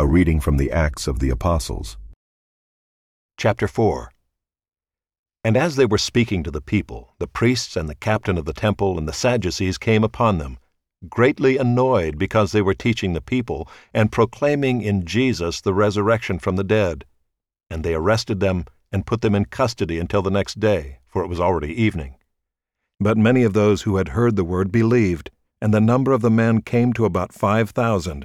A reading from the Acts of the Apostles. Chapter 4 And as they were speaking to the people, the priests and the captain of the temple and the Sadducees came upon them, greatly annoyed because they were teaching the people and proclaiming in Jesus the resurrection from the dead. And they arrested them and put them in custody until the next day, for it was already evening. But many of those who had heard the word believed, and the number of the men came to about five thousand.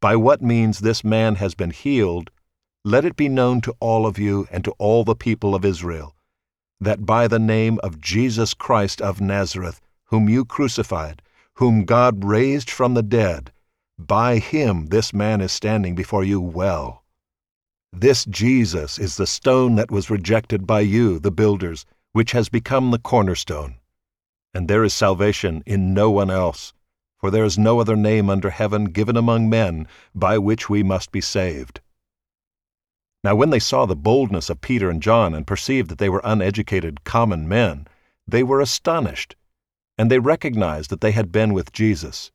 by what means this man has been healed, let it be known to all of you and to all the people of Israel, that by the name of Jesus Christ of Nazareth, whom you crucified, whom God raised from the dead, by him this man is standing before you well. This Jesus is the stone that was rejected by you, the builders, which has become the cornerstone. And there is salvation in no one else, for there is no other name under heaven given among men by which we must be saved. Now, when they saw the boldness of Peter and John and perceived that they were uneducated, common men, they were astonished, and they recognized that they had been with Jesus.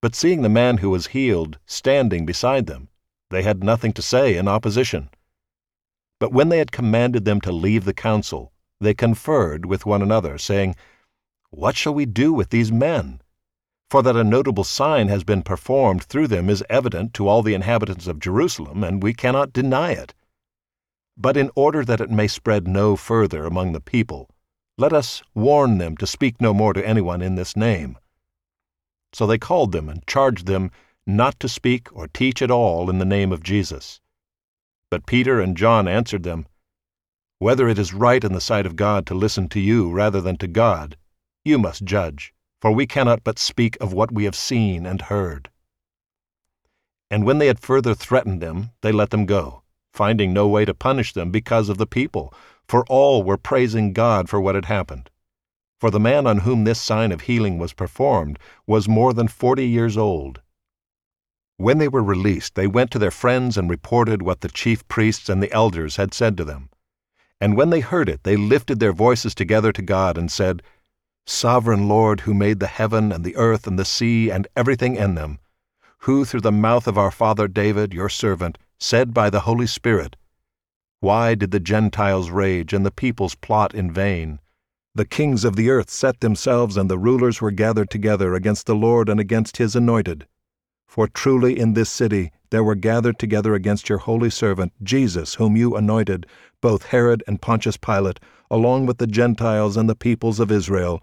But seeing the man who was healed standing beside them, they had nothing to say in opposition. But when they had commanded them to leave the council, they conferred with one another, saying, What shall we do with these men? For that a notable sign has been performed through them is evident to all the inhabitants of Jerusalem, and we cannot deny it. But in order that it may spread no further among the people, let us warn them to speak no more to anyone in this name. So they called them and charged them not to speak or teach at all in the name of Jesus. But Peter and John answered them, Whether it is right in the sight of God to listen to you rather than to God, you must judge for we cannot but speak of what we have seen and heard. And when they had further threatened them, they let them go, finding no way to punish them because of the people, for all were praising God for what had happened. For the man on whom this sign of healing was performed was more than forty years old. When they were released, they went to their friends and reported what the chief priests and the elders had said to them. And when they heard it, they lifted their voices together to God and said, Sovereign Lord, who made the heaven and the earth and the sea and everything in them, who through the mouth of our father David, your servant, said by the Holy Spirit, Why did the Gentiles rage and the peoples plot in vain? The kings of the earth set themselves, and the rulers were gathered together against the Lord and against his anointed. For truly in this city there were gathered together against your holy servant, Jesus, whom you anointed, both Herod and Pontius Pilate, along with the Gentiles and the peoples of Israel,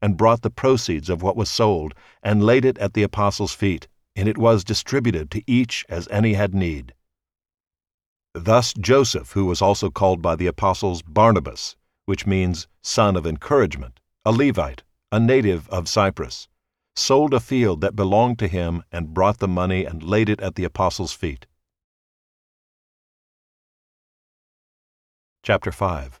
and brought the proceeds of what was sold, and laid it at the apostles' feet, and it was distributed to each as any had need. Thus Joseph, who was also called by the apostles Barnabas, which means son of encouragement, a Levite, a native of Cyprus, sold a field that belonged to him and brought the money and laid it at the apostles' feet. Chapter 5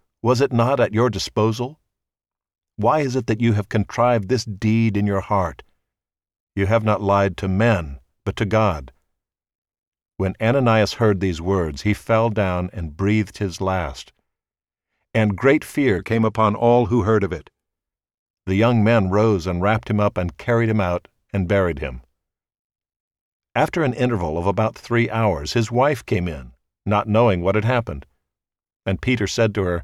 was it not at your disposal? Why is it that you have contrived this deed in your heart? You have not lied to men, but to God. When Ananias heard these words, he fell down and breathed his last. And great fear came upon all who heard of it. The young men rose and wrapped him up and carried him out and buried him. After an interval of about three hours, his wife came in, not knowing what had happened. And Peter said to her,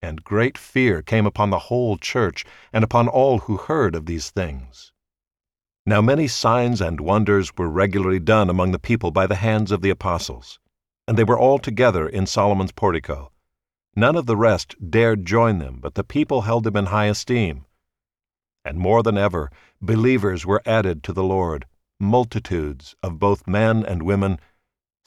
And great fear came upon the whole church and upon all who heard of these things. Now many signs and wonders were regularly done among the people by the hands of the apostles, and they were all together in Solomon's portico. None of the rest dared join them, but the people held them in high esteem. And more than ever, believers were added to the Lord, multitudes of both men and women,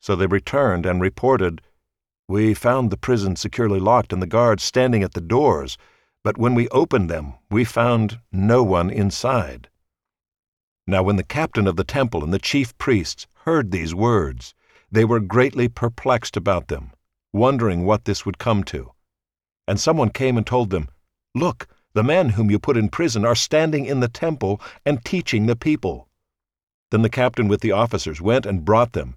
so they returned and reported, We found the prison securely locked and the guards standing at the doors but when we opened them, we found no one inside. Now, when the captain of the temple and the chief priests heard these words, they were greatly perplexed about them, wondering what this would come to. And someone came and told them, Look, the men whom you put in prison are standing in the temple and teaching the people. Then the captain with the officers went and brought them,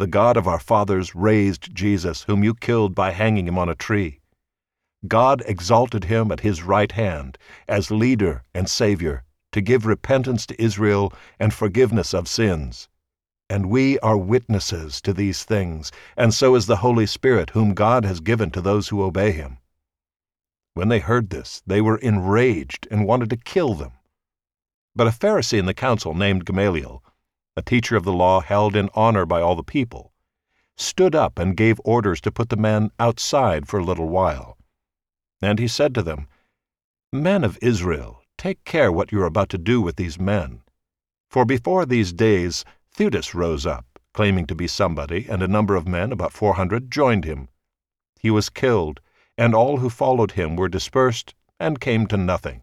The God of our fathers raised Jesus, whom you killed by hanging him on a tree. God exalted him at his right hand as leader and Savior to give repentance to Israel and forgiveness of sins. And we are witnesses to these things, and so is the Holy Spirit, whom God has given to those who obey him. When they heard this, they were enraged and wanted to kill them. But a Pharisee in the council named Gamaliel, a teacher of the law held in honor by all the people, stood up and gave orders to put the men outside for a little while. And he said to them, Men of Israel, take care what you are about to do with these men. For before these days Theudas rose up, claiming to be somebody, and a number of men, about four hundred, joined him. He was killed, and all who followed him were dispersed and came to nothing.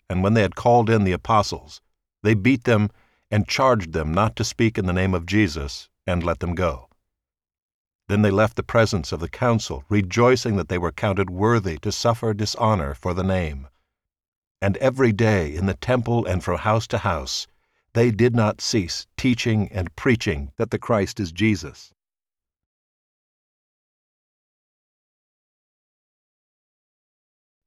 and when they had called in the apostles, they beat them and charged them not to speak in the name of Jesus, and let them go. Then they left the presence of the council, rejoicing that they were counted worthy to suffer dishonor for the name. And every day in the temple and from house to house, they did not cease teaching and preaching that the Christ is Jesus.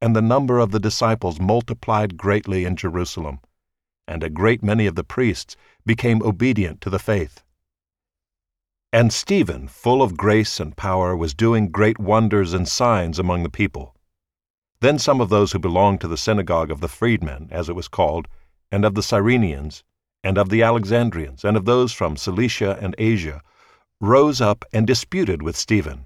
and the number of the disciples multiplied greatly in Jerusalem, and a great many of the priests became obedient to the faith. And Stephen, full of grace and power, was doing great wonders and signs among the people. Then some of those who belonged to the synagogue of the freedmen, as it was called, and of the Cyrenians, and of the Alexandrians, and of those from Cilicia and Asia, rose up and disputed with Stephen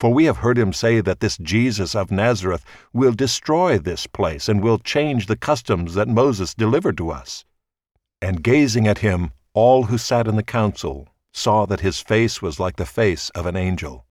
for we have heard him say that this Jesus of Nazareth will destroy this place and will change the customs that Moses delivered to us. And gazing at him, all who sat in the council saw that his face was like the face of an angel.